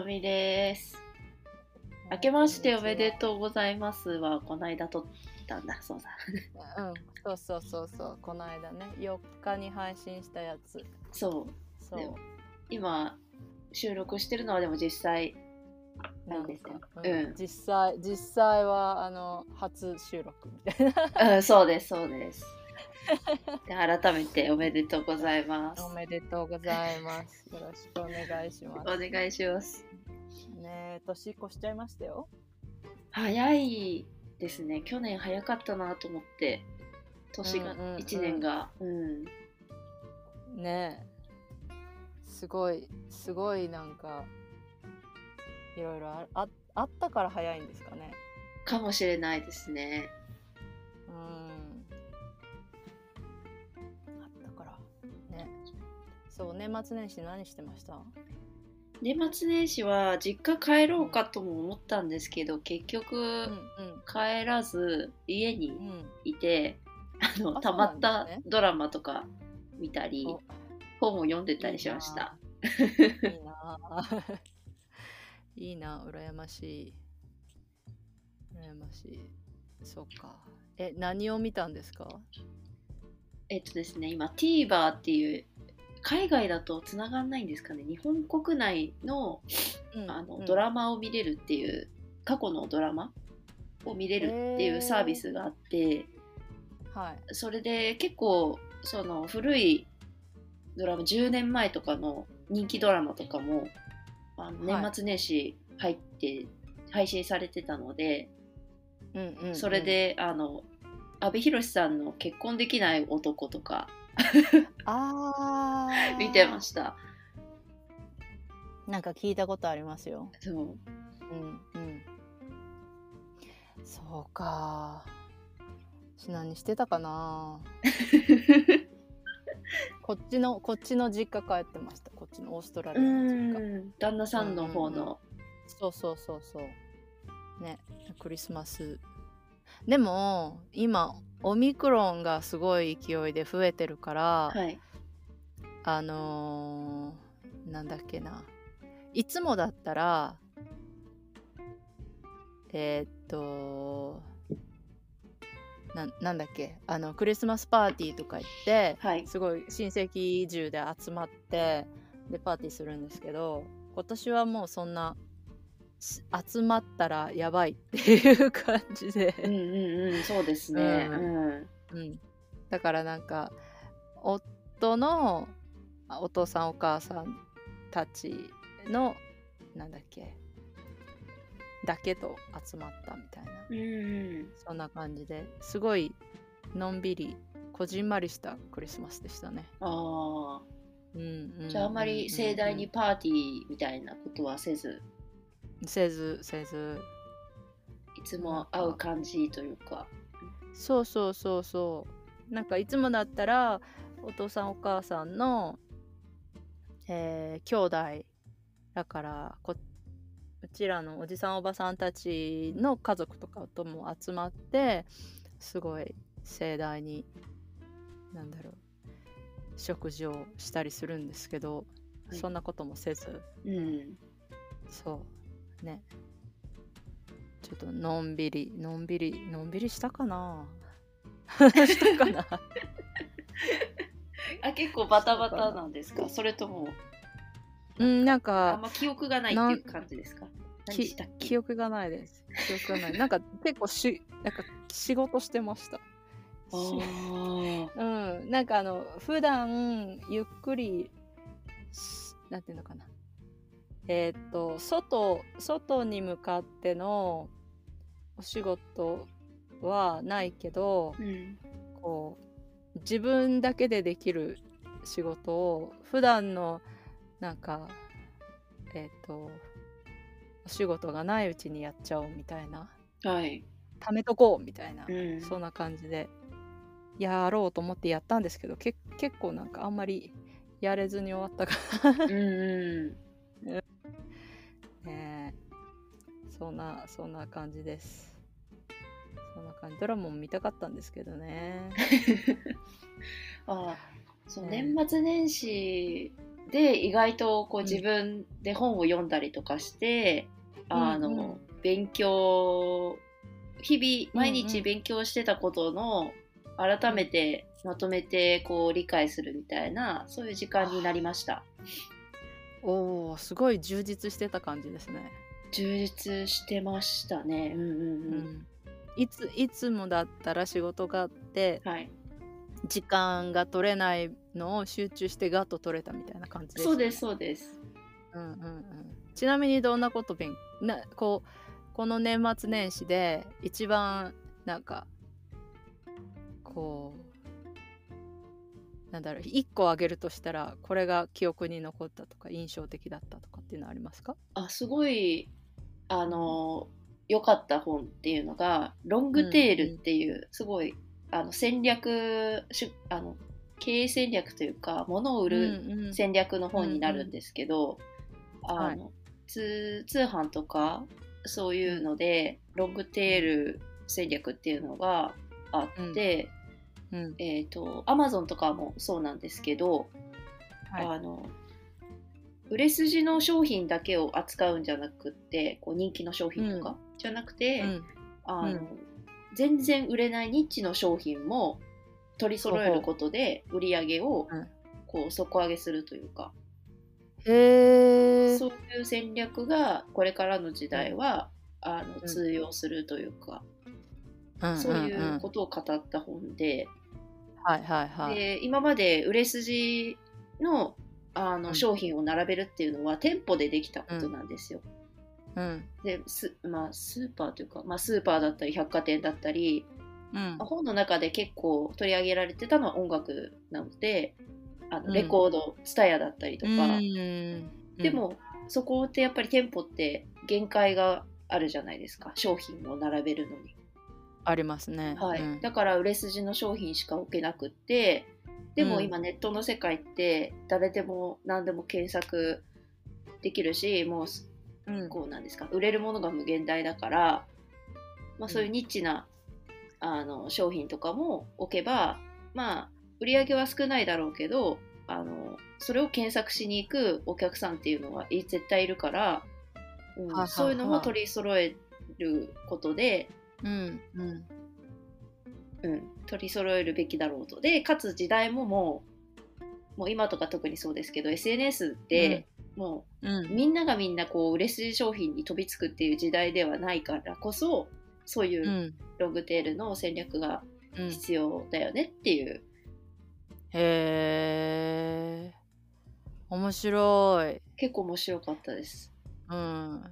とみです。明けましておめでとうございますは、この間撮ったんだ、そうだ。うん、そうそうそうそう、この間ね、4日に配信したやつ。そう。そう。今、収録してるのはでも実際、なんですよ。かうん実際、実際は、あの、初収録みたいな。うん、そうです、そうです。で改めておめでとうございます。おめでとうございます。よろしくお願いしまお願いします。す。ねえ、年越しちゃいましたよ。早いですね。去年早かったなと思って、年が、うんうんうん1年が。うん。ねえ。すごい、すごいなんか、いろいろあああったから早いんですかね。かもしれないですね。そう、年末年始何してました？年末年始は実家帰ろうかとも思ったんですけど結局うん帰らず家にうん。うん。いて、あのあたまったドラマとか見たりお。本を読んでたりしました。いいな。あいいな。羨ましい。羨ましい。そっか。え何を見たんですか？えっとですね今 TVer っていう海外だと繋がんないんですかね？日本国内のあの、ドラマを見れるっていう過去のドラマを見れるっていうサービスがあって、マはい。それで結構その古いドラマ10年前とかの人気ドラマとかもあのはい。年末年始入って配信されてたので、それであの阿部寛さんの「結婚できない男」とかあー。見てました。なんか聞いたことありますよ。そう。うんうん。そうか。私何してたかな。こっちのこっちの実家帰ってました。こっちのオーストラリうアの実家。ん旦那さんの方の、そうそうそうそう。ね。クリスマス。でも今オミクロンがすごい勢いで増えてるから、はい。あのーなんだっけな。いつもだったらえーっとななんだっけ。あのクリスマスパーティーとか行ってはい。すごい親戚中で集まってでパーティーするんですけど今年はもうそんなし集まったらやばいっていう感じで、うんうんうんそうですね、ううん。うん、だからなんか夫のあお父さんお母さんたちのなんだっけだけと集まったみたいな。うんうん。そんな感じですごいのんびりこじんまりしたクリスマスでしたね。あうんうんあじゃああんまり盛大にパーティーみたいなことはせずせずせず。いつも会う感じというか。そうそうそうそう。なんかいつもだったらお父さんお母さんの、えー兄弟だからこうちらのおじさんおばさんたちの家族とかとも集まってすごい盛大になんだろう食事をしたりするんですけど、はい。そんなこともせず。うん。そうね。ちょっとのんびりのんびりのんびりしたかな？したかな？あ結構バタバタな？んですか？それとも。うんなんあんかま記憶がないっていう感じですか？記憶がないです。記憶がない。なんか結構しなんか仕事してました。うんなんかあの普段ゆっくりしなんていうのかな？えーっと外外に向かってのお仕事はないけどうん。こう自分だけでできる仕事を普段のなんかえっ、とお仕事がないうちにやっちゃおうみたいな。はい。貯めとこうみたいな、うん。そんな感じでやろうと思ってやったんですけどけ結構なんかあんまりやれずに終わったかうんうんそんなそんな感じです。そんな感じ。ドラマも見たかったんですけどね。ああそうね年末年始で意外とこう自分で本を読んだりとかして、あの、うん。うん勉強日々毎日勉強してたことの改めてまとめてこう理解するみたいなそういう時間になりました。おおすごい充実してた感じですね。充実してましたね。うんうんううん、ん、いついつもだったら仕事があってはい。時間が取れないのを集中してガッと取れたみたいな感じです、そうですそうです。うんうんうん、ちなみにどんなこと勉なこうこの年末年始で一番なんかこうなんだろう1個あげるとしたらこれが記憶に残ったとか印象的だったとかっていうのはありますか？あすごいあの良かった本っていうのが「ロングテール」っていう、すごいあの戦略しあの経営戦略というか物を売るうんうん。戦略の本になるんですけど、あの通通販とかそういうのでロングテール戦略っていうのがあって、うん。えっ、とアマゾンとかもそうなんですけど、はい。あの売れ筋の商品だけを扱うんじゃなくってこう人気の商品とか、じゃなくて、うん。あのうん。全然売れないニッチの商品も取り揃えることで売り上げをうん。こう底上げするというか、へえそういう戦略がこれからの時代はあのん。通用するというか、うんそういんうことを語った本で,、はいはいはい。で今まで売れ筋のあのうん。商品を並べるっていうのは店舗でできたことなんですよ。うん。ですまあ、スーパーというか、まあ、スーパーだったり百貨店だったりうん。本の中で結構取り上げられてたのは音楽なのであうん。のレコード、ツタヤだったりとか、うん。でもそこってやっぱり店舗って限界があるじゃないですか。商品を並べるのに、ありますね。はい。うん。だから売れ筋の商品しか置けなくってでもうん。今ネットの世界って誰でも何でも検索できるしもううん。こうなんですか売れるものが無限大だから、まあ、ん。そういうニッチな、あの商品とかも置けばまあ売り上げは少ないだろうけどあのそれを検索しに行くお客さんっていうのはい絶対いるから、うんそういうのも取り揃えることで、うんうんうん、取り揃えるべきだろうと。でかつ時代ももうもう今とか特にそうですけど SNS で、もううん。みんながみんなこう売れ筋商品に飛びつくっていう時代ではないからこそそういううん。ロングテールの戦略がうん必要だよねっていう、へえ面白い。結構面白かったです。うん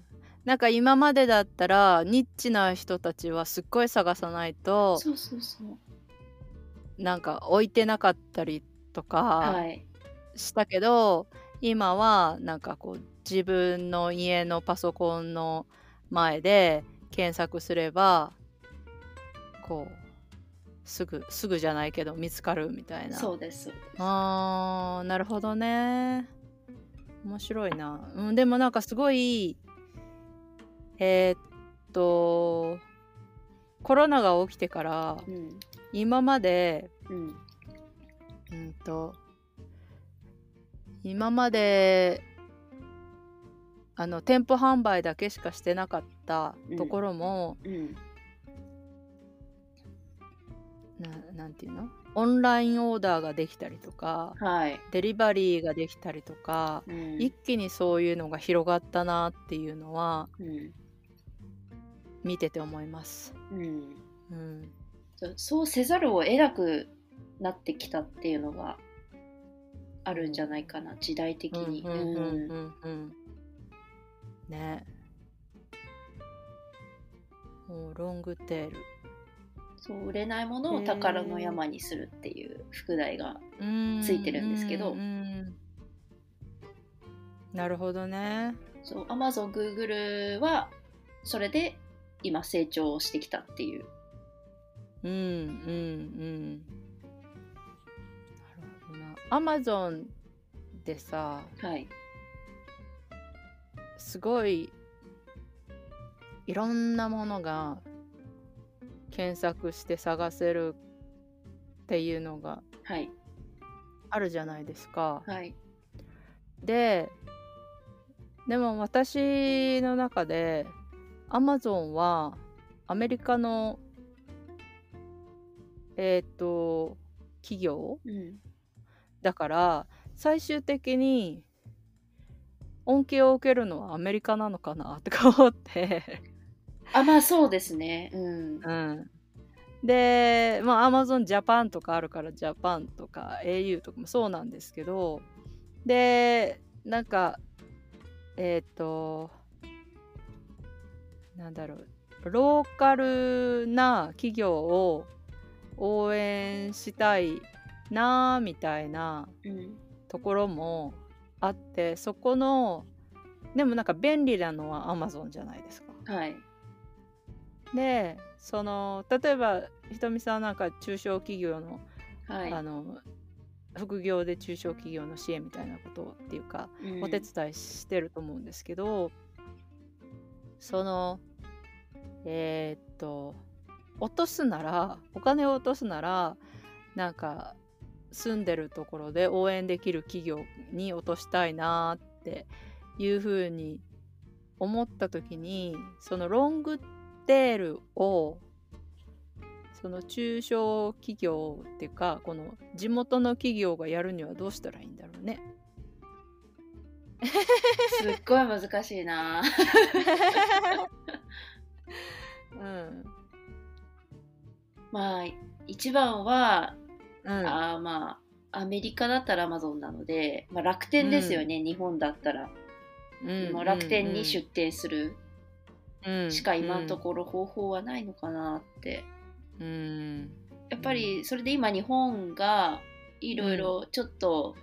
なんか今までだったらニッチな人たちはすっごい探さないとそうそうそう。なんか置いてなかったりとかはい。したけど、今はなんかこう自分の家のパソコンの前で検索すればこうすぐすぐじゃないけど見つかるみたいなそうですそうです。あーなるほどね面白いな、うん、でもなんかすごいえーっとコロナが起きてからうん今までうんうんと今まであの店舗販売だけしかしてなかったところも、うん。ななんていうの？オンラインオーダーができたりとかはい。デリバリーができたりとか、うん。一気にそういうのが広がったなっていうのはうん見てて思います。うん。うん、そうせざるを得なくなってきたっていうのがあるんじゃないかな時代的に。うんうんうんうんうん。うん。ね。もうロングテール。そう売れないものを宝の山にするっていう副題がつついてるんですけど。なるほどね。そう Amazon、Google はそれで今成長してきたっていう。うんうんうん。なるほどな。アマゾンでさはい。すごいいろんなものが検索して探せるっていうのがはい。あるじゃないですか。はい。ででも私の中でアマゾンはアメリカのえっ、と企業うんだから最終的に恩恵を受けるのはアメリカなのかなって思って、あまあそうですね。うん。うん、でまあアマゾンジャパンとかあるからジャパンとか au とかもそうなんですけど。でなんかえっ、となんだろう。ローカルな企業を応援したいなみたいなうんところもあってそこのでもなんか便利なのは Amazon じゃないですか。はい。でその例えばひとみさんなんか中小企業の,、はい。あの副業で中小企業の支援みたいなことっていうか、うん。お手伝いしてると思うんですけどそのえーっと落とすならお金を落とすならなんか住んでるところで応援できる企業に落としたいなっていうふうに思った時にそのロングテールをその中小企業っていうかこの地元の企業がやるにはどうしたらいいんだろうね。すっごい難しいな。うん。まあ一番は、うん。あーまあアメリカだったらアマゾンなので、まあ、楽天ですよね、日本だったら、うんもう楽天に出店するうんしか今のところ方法はないのかなって、うん。やっぱりそれで今日本がいろいろちょっと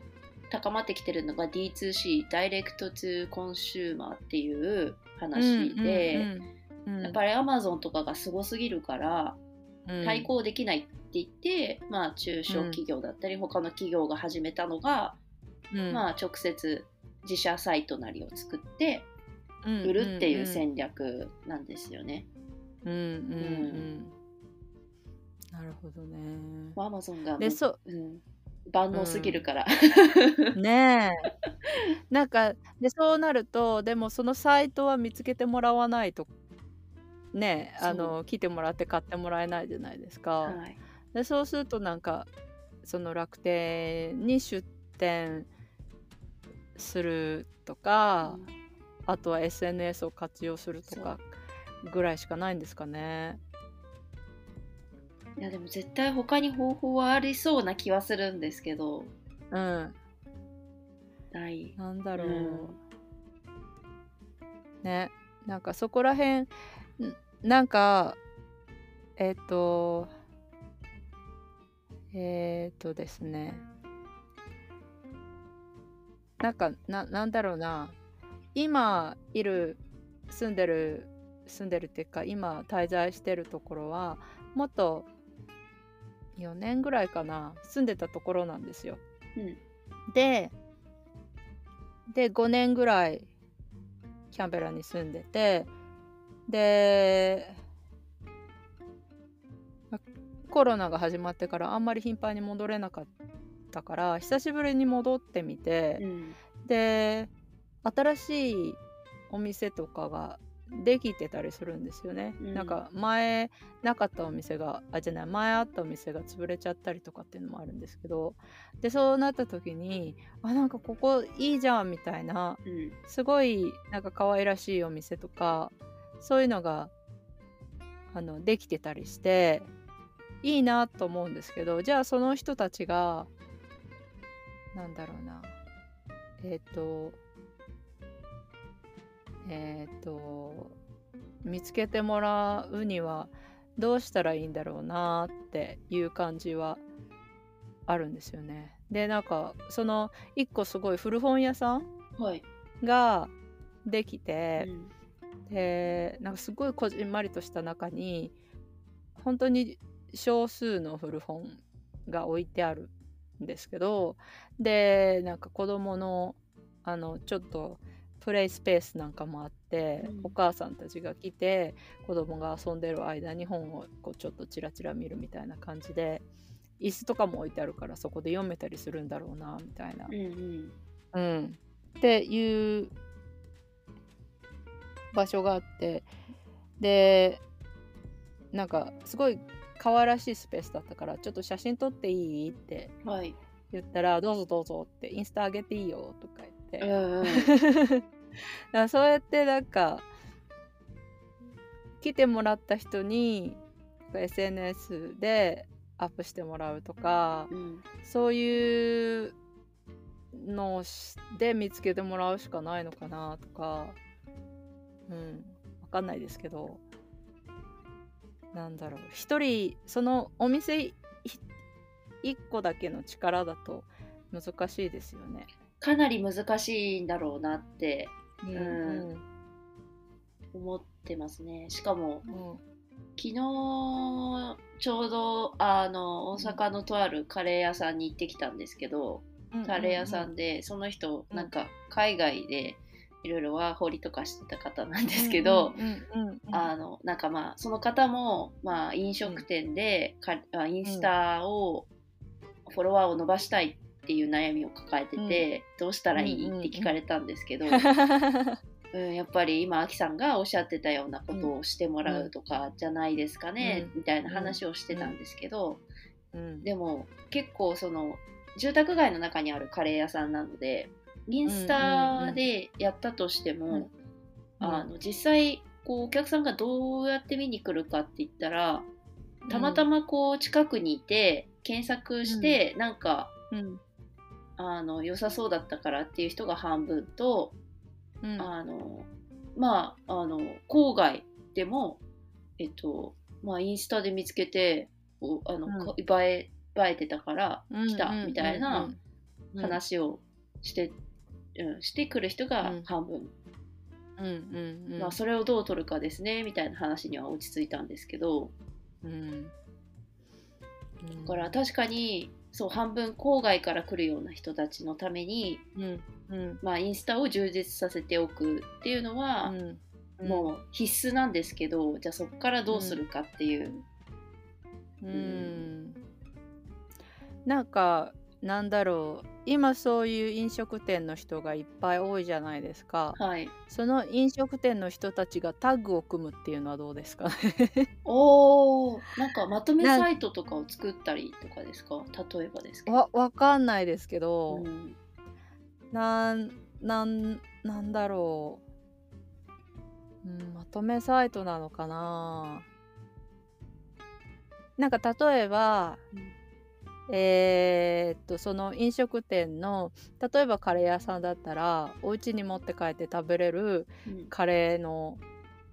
高まってきてるのが D2C Direct to Consumer っていう話で、うんうんうんやっぱりアマゾンとかがすごすぎるからうん。対抗できないって言って、まあ中小企業だったり他の企業が始めたのが、うん。まあ直接自社サイトなりを作ってうん。売るっていう戦略なんですよね。うんうんうんなるほどね。アマゾンがでそうん、万能すぎるから。ねえなんかでそうなるとでもそのサイトは見つけてもらわないとねえあの来てもらって買ってもらえないじゃないですか。はいでそうするとなんかその楽天に出店するとか、あとは SNS を活用するとかぐらいしかないんですかね。いやでも絶対他に方法はありそうな気はするんですけど。うん、ない。なんだろう、うん。ね。なんかそこらへんん。なんかえっ、とえっ、とですね。なんかななんだろうな。今いる住んでる住んでるっていうか今滞在してるところはもっと4年ぐらいかな住んでたところなんですよ。うんでで5年ぐらいキャンベラに住んでてでまコロナが始まってからあんまり頻繁に戻れなかったから久しぶりに戻ってみて、うんで新しいお店とかができてたりするんですよね、うん。なんか前なかったお店があじゃない前あったお店が潰れちゃったりとかっていうのもあるんですけどでそうなった時にあなんかここいいじゃんみたいなうん。すごいなんか可愛らしいお店とかそういうのがあのできてたりしていいなと思うんですけどじゃあその人たちがなんだろうなえっ、とえっ、と見つけてもらうにはどうしたらいいんだろうなっていう感じはあるんですよね。でなんかその一個すごい古本屋さんはい。ができうて、んでなんかすごいこじんまりとした中に本当に少数の古本が置いてあるんですけどでなんか子供のあのちょっとプレイスペースなんかもあって、うん。お母さんたちが来て子供が遊んでる間に本をこうちょっとチラチラ見るみたいな感じで椅子とかも置いてあるからそこで読めたりするんだろうなみたいな。うんうん。うん、っていう場所があってでなんかすごい可愛らしいスペースだったからちょっと写真撮っていい？って言ったら、はい、どうぞどうぞってインスタ上げていいよとか言って、うんうん、だそうやってなんか来てもらった人に SNS でアップしてもらうとか、うん、そういうので見つけてもらうしかないのかなとかうん。分かんないですけどなんだろう。一人そのお店一個だけの力だと難しいですよね。かなり難しいんだろうなって、うん、うん、思ってますね。しかも、うん、昨日ちょうどあの大阪のとあるカレー屋さんに行ってきたんですけど、カレー屋さんでその人なんか海外でいろいろワーホリとかしてた方なんですけどあのなんかまあその方もまあ飲食店でかインスタをフォロワーを伸ばしたいっていう悩みを抱えてて、どうしたらいい？って聞かれたんですけど、うん、やっぱり今アキさんがおっしゃってたようなことをしてもらうとかじゃないですかね、みたいな話をしてたんですけど、でも結構その住宅街の中にあるカレー屋さんなのでインスタでやったとしても、あの実際こうお客さんがどうやって見に来るかって言ったらたまたまこう近くにいて検索して、うん、なんか、うん、あの良さそうだったからっていう人が半分と、うん、あのまああの郊外でもえっとまあインスタで見つけてあの、映え映えてたから来たみたいな話をして、うん、してくる人が半分。うんうんまあ、それをどう取るかですねみたいな話には落ち着いたんですけど、うん、だから確かにそう半分郊外から来るような人たちのために、うんうん、まあ、インスタを充実させておくっていうのは、うん、もう必須なんですけどじゃあそこからどうするかっていう。うん。なんかなんだろう。今そういう飲食店の人がいっぱい多いじゃないですか、はい、その飲食店の人たちがタッグを組むっていうのはどうですか おー。なんかまとめサイトとかを作ったりとかですか？例えばですけど。わわかんないですけど、うん、なんなんなんだろう、うん、まとめサイトなのかな。なんか例えば、うんえー、っとその飲食店の例えばカレー屋さんだったらお家に持って帰って食べれるカレーの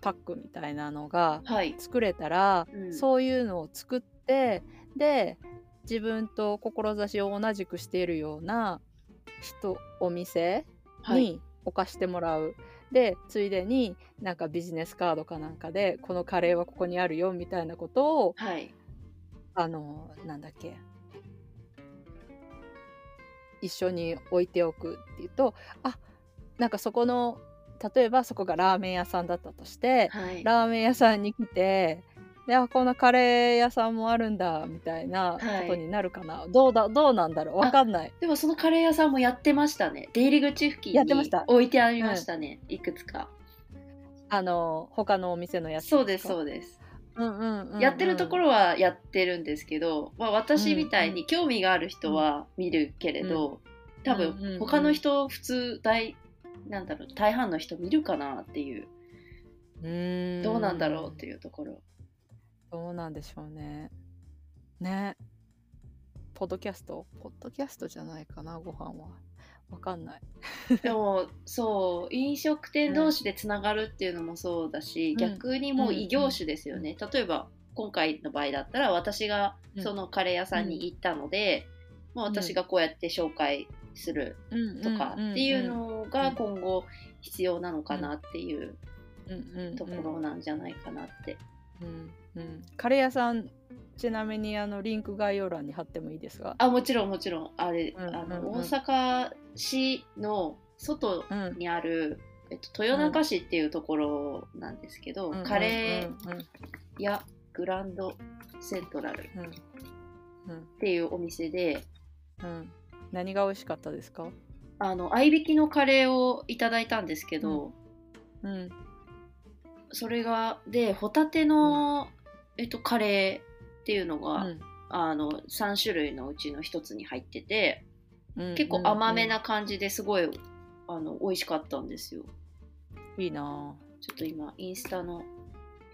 パックみたいなのが作れたら、はいうん、そういうのを作ってで自分と志を同じくしているような人お店に置かしてもらう。はい、でついでになんかビジネスカードかなんかでこのカレーはここにあるよみたいなことを、はい、あのなんだっけ一緒に置いておくっていうとあなんかそこの例えばそこがラーメン屋さんだったとして、はい、ラーメン屋さんに来てであこんなカレー屋さんもあるんだみたいなことになるかな、はい、どうだどうなんだろう。わかんない。でもそのカレー屋さんもやってましたね。出入り口付近に置いてありましたね、うん、いくつか。あの他のお店のやつそうですそうですやってるところはやってるんですけど、まあ、私みたいに興味がある人は見るけれど、多分他の人普通大なんだろう大半の人見るかなっていう。うどうなんだろうっていうところ。どうなんでしょうね。ね。ポッドキャスト？ポッドキャストじゃないかなご飯はわかんない。でもそう飲食店同士でつながるっていうのもそうだし、うん、逆にもう異業種ですよね、うん、例えば今回の場合だったら私がそのカレー屋さんに行ったので、まあ、私がこうやって紹介するとかっていうのが今後必要なのかなっていうところなんじゃないかなって。うんうん、カレー屋さんちなみにあのリンク概要欄に貼ってもいいですか？あもちろんもちろん。あれ、うんうんうん、あの大阪市の外にある、うん、えっと、豊中市っていうところなんですけど、うん、カレーやグランドセントラルっていうお店で、うん、何が美味しかったですか？あの合いびきのカレーをいただいたんですけど、うん。それがでホタテの、えっと、カレーっていうのが、うん。あの3種類のうちの1つに入っててうん結構甘めな感じですごい、あの美味しかったんですよ。いいな。ちょっと今インスタの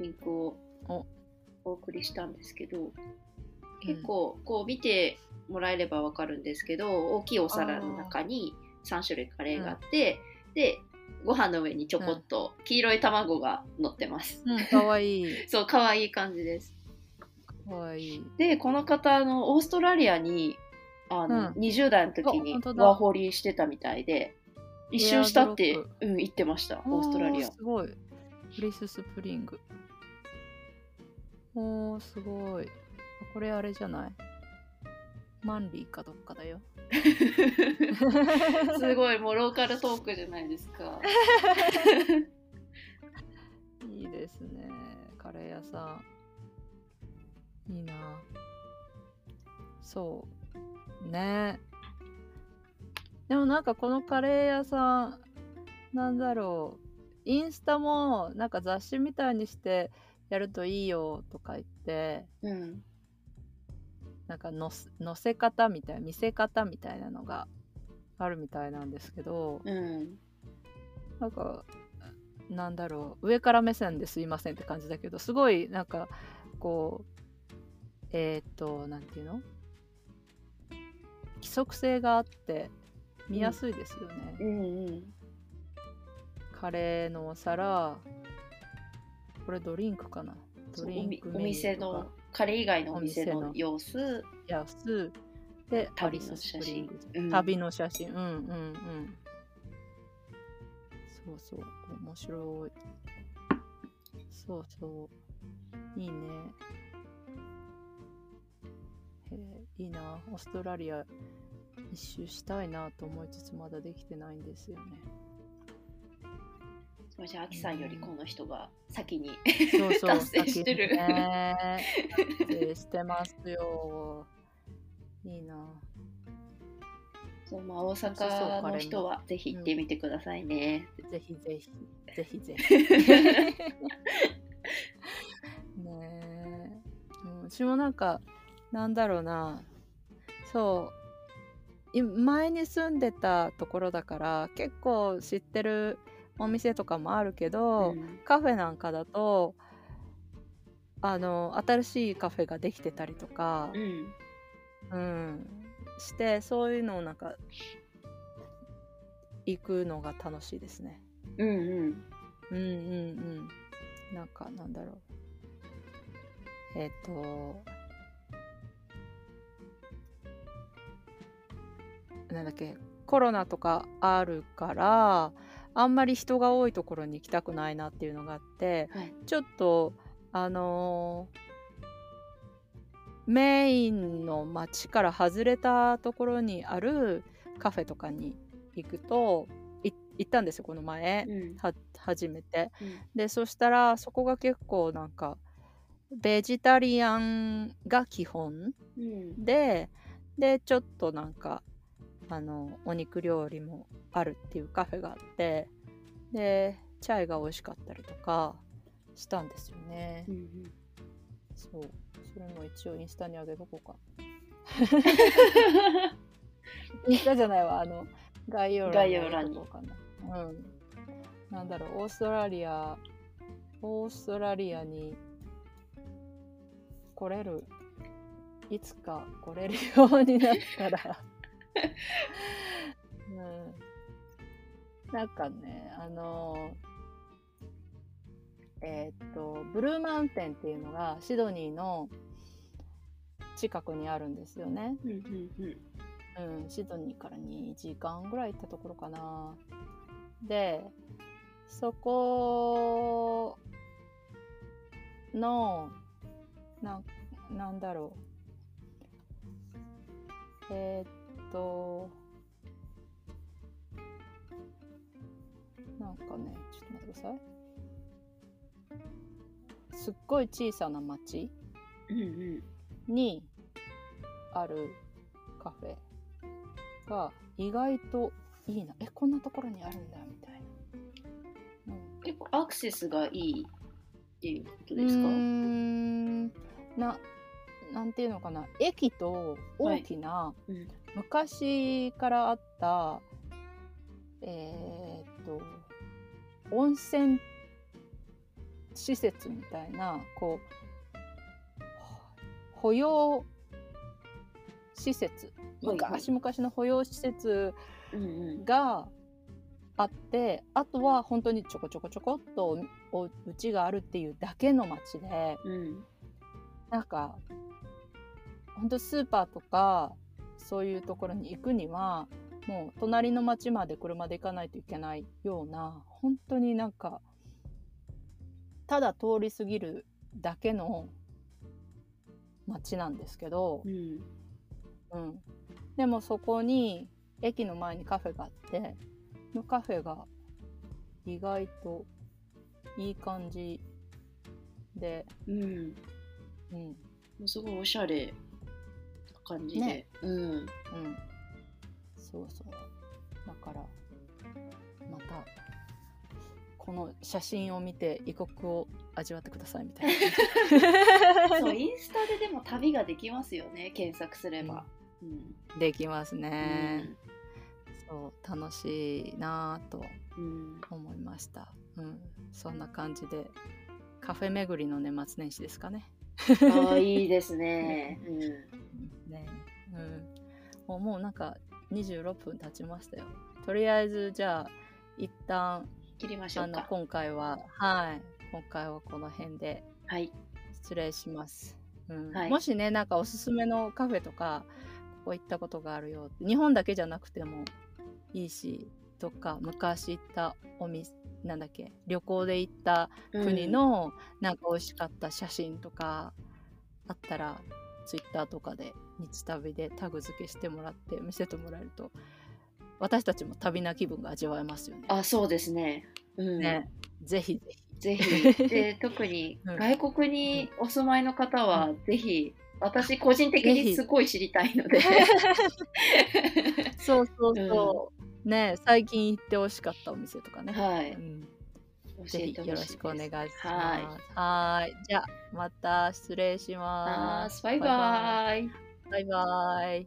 リンクをお。お送りしたんですけど結構こう見てもらえればわかるんですけど大きいお皿の中に3種類カレーがあって、でご飯の上にちょこっと黄色い卵が乗ってます、うんかわいい。そう可愛い感じです。かわいい。でこの方あのオーストラリアにあの、うん。20代の時あにワーホリしてたみたいで一周したってうん、言ってましたオーストラリア。おすごい。フリススプリング。おーすごい。あこれあれじゃない？マンリーかどっかだよ。すごいもうローカルトークじゃないですか。いいですねカレー屋さん。いいな。そうね。でもなんかこのカレー屋さんなんだろうインスタもなんか雑誌みたいにしてやるといいよとか言ってうん。なんかのせ載せ方みたい見せ方みたいなのがあるみたいなんですけどうん。なんかなんだろう上から目線ですいませんって感じだけどすごいなんかこうえーっとなんていうの？規則性があって見やすいですよね、うん。うんカレーのお皿これドリンクかな。ドリンクお店のカレー以外のお店の様子。やつで旅の写真。旅の写真。うんうんうん。そうそう。面白い。そうそう。いいね。へえいいな。オーストラリア一周したいなと思いつつまだできてないんですよね。そうじゃあアキさんよりこの人が先にそうそう達成してる。ね達成してますよ。いいな。そうまあ大阪の人はぜひ行ってみてくださいね、ぜひぜひ、ぜひぜひ。ねえ、うん、うちもなんか、なんだろうな、そう、い前に住んでたところだから、結構知ってるお店とかもあるけど、うんカフェなんかだと、あの、新しいカフェができてたりとかう、んうん、して、そういうのをなんか、行くのが楽しいですね。うんうんうんうんうん。なんかなんだろう。えっ、と、なんだっけ、コロナとかあるから、あんまり人が多いところに行きたくないなっていうのがあって、はい。ちょっと、あのーメインの街から外れたところにあるカフェとかに行くと、い行ったんですよ、この前。うん。は初めて。うん。でそしたらそこが結構なんかベジタリアンが基本うん。ででちょっとなんかあのお肉料理もあるっていうカフェがあってでチャイが美味しかったりとかしたんですよね、うんそう。それも一応インスタに上げとこうか。インスタじゃないわ。あの概要欄に。うん。なんだろう。オーストラリアオーストラリアに来れるいつか来れるようになったらうんなんかねあのえーっとブルーマウンテンっていうのがシドニーの近くにあるんですよね。うんうんシドニーから2時間ぐらい行ったところかな。で、そこの、なん、なんだろう。えーっと、なんかね、ちょっと待ってください。すっごい小さな町にあるカフェが意外といいな。えこんなところにあるんだみたいな、うん、結構アクセスがいいっていうことですか？うん。ななんていうのかな。駅と大きな、昔からあったえー、っと温泉施設みたいなこう保養施設昔々の保養施設があって、あとは本当にちょこちょこちょこっとお家があるっていうだけの町で、うん、なんか本当スーパーとかそういうところに行くにはもう隣の町まで車で行かないといけないような本当になんかただ通り過ぎるだけの町なんですけど、うん、うん、でもそこに駅の前にカフェがあってのカフェが意外といい感じで、うん、うん、すごいおしゃれ。な感じで、ね、うん、うん、そうそう。だからまたこの写真を見て異国を味わってくださいみたいな。そうインスタででも旅ができますよね検索すれば、うん、できますね、うん、そう楽しいなと思いました、うん、そんな感じでカフェ巡りの年末年始ですかねああいいですね、うん、ね。うん。もうなんか26分経ちましたよ。とりあえずじゃあ一旦切りましょうか。今回ははい。今回はこの辺で失礼します、うん。はい、もしねなんかおすすめのカフェとかここ行ったことがあるよ日本だけじゃなくてもいいしとか昔行ったお店なんだっけ旅行で行った国のなんか美味しかった写真とかあったら、ツイッターとかで日旅でタグ付けしてもらって見せてもらえると私たちも旅な気分が味わえますよね。あそうですね。うん、ね。ぜひぜひ。ぜひ。で特に外国にお住まいの方は、ぜひ私個人的にすごい知りたいので。そうそうそう、うん、ね最近行ってほしかったお店とかねはい、うんぜひよろしくお願いします。はい。じゃあ、また失礼します。バイバイ。バイバイ。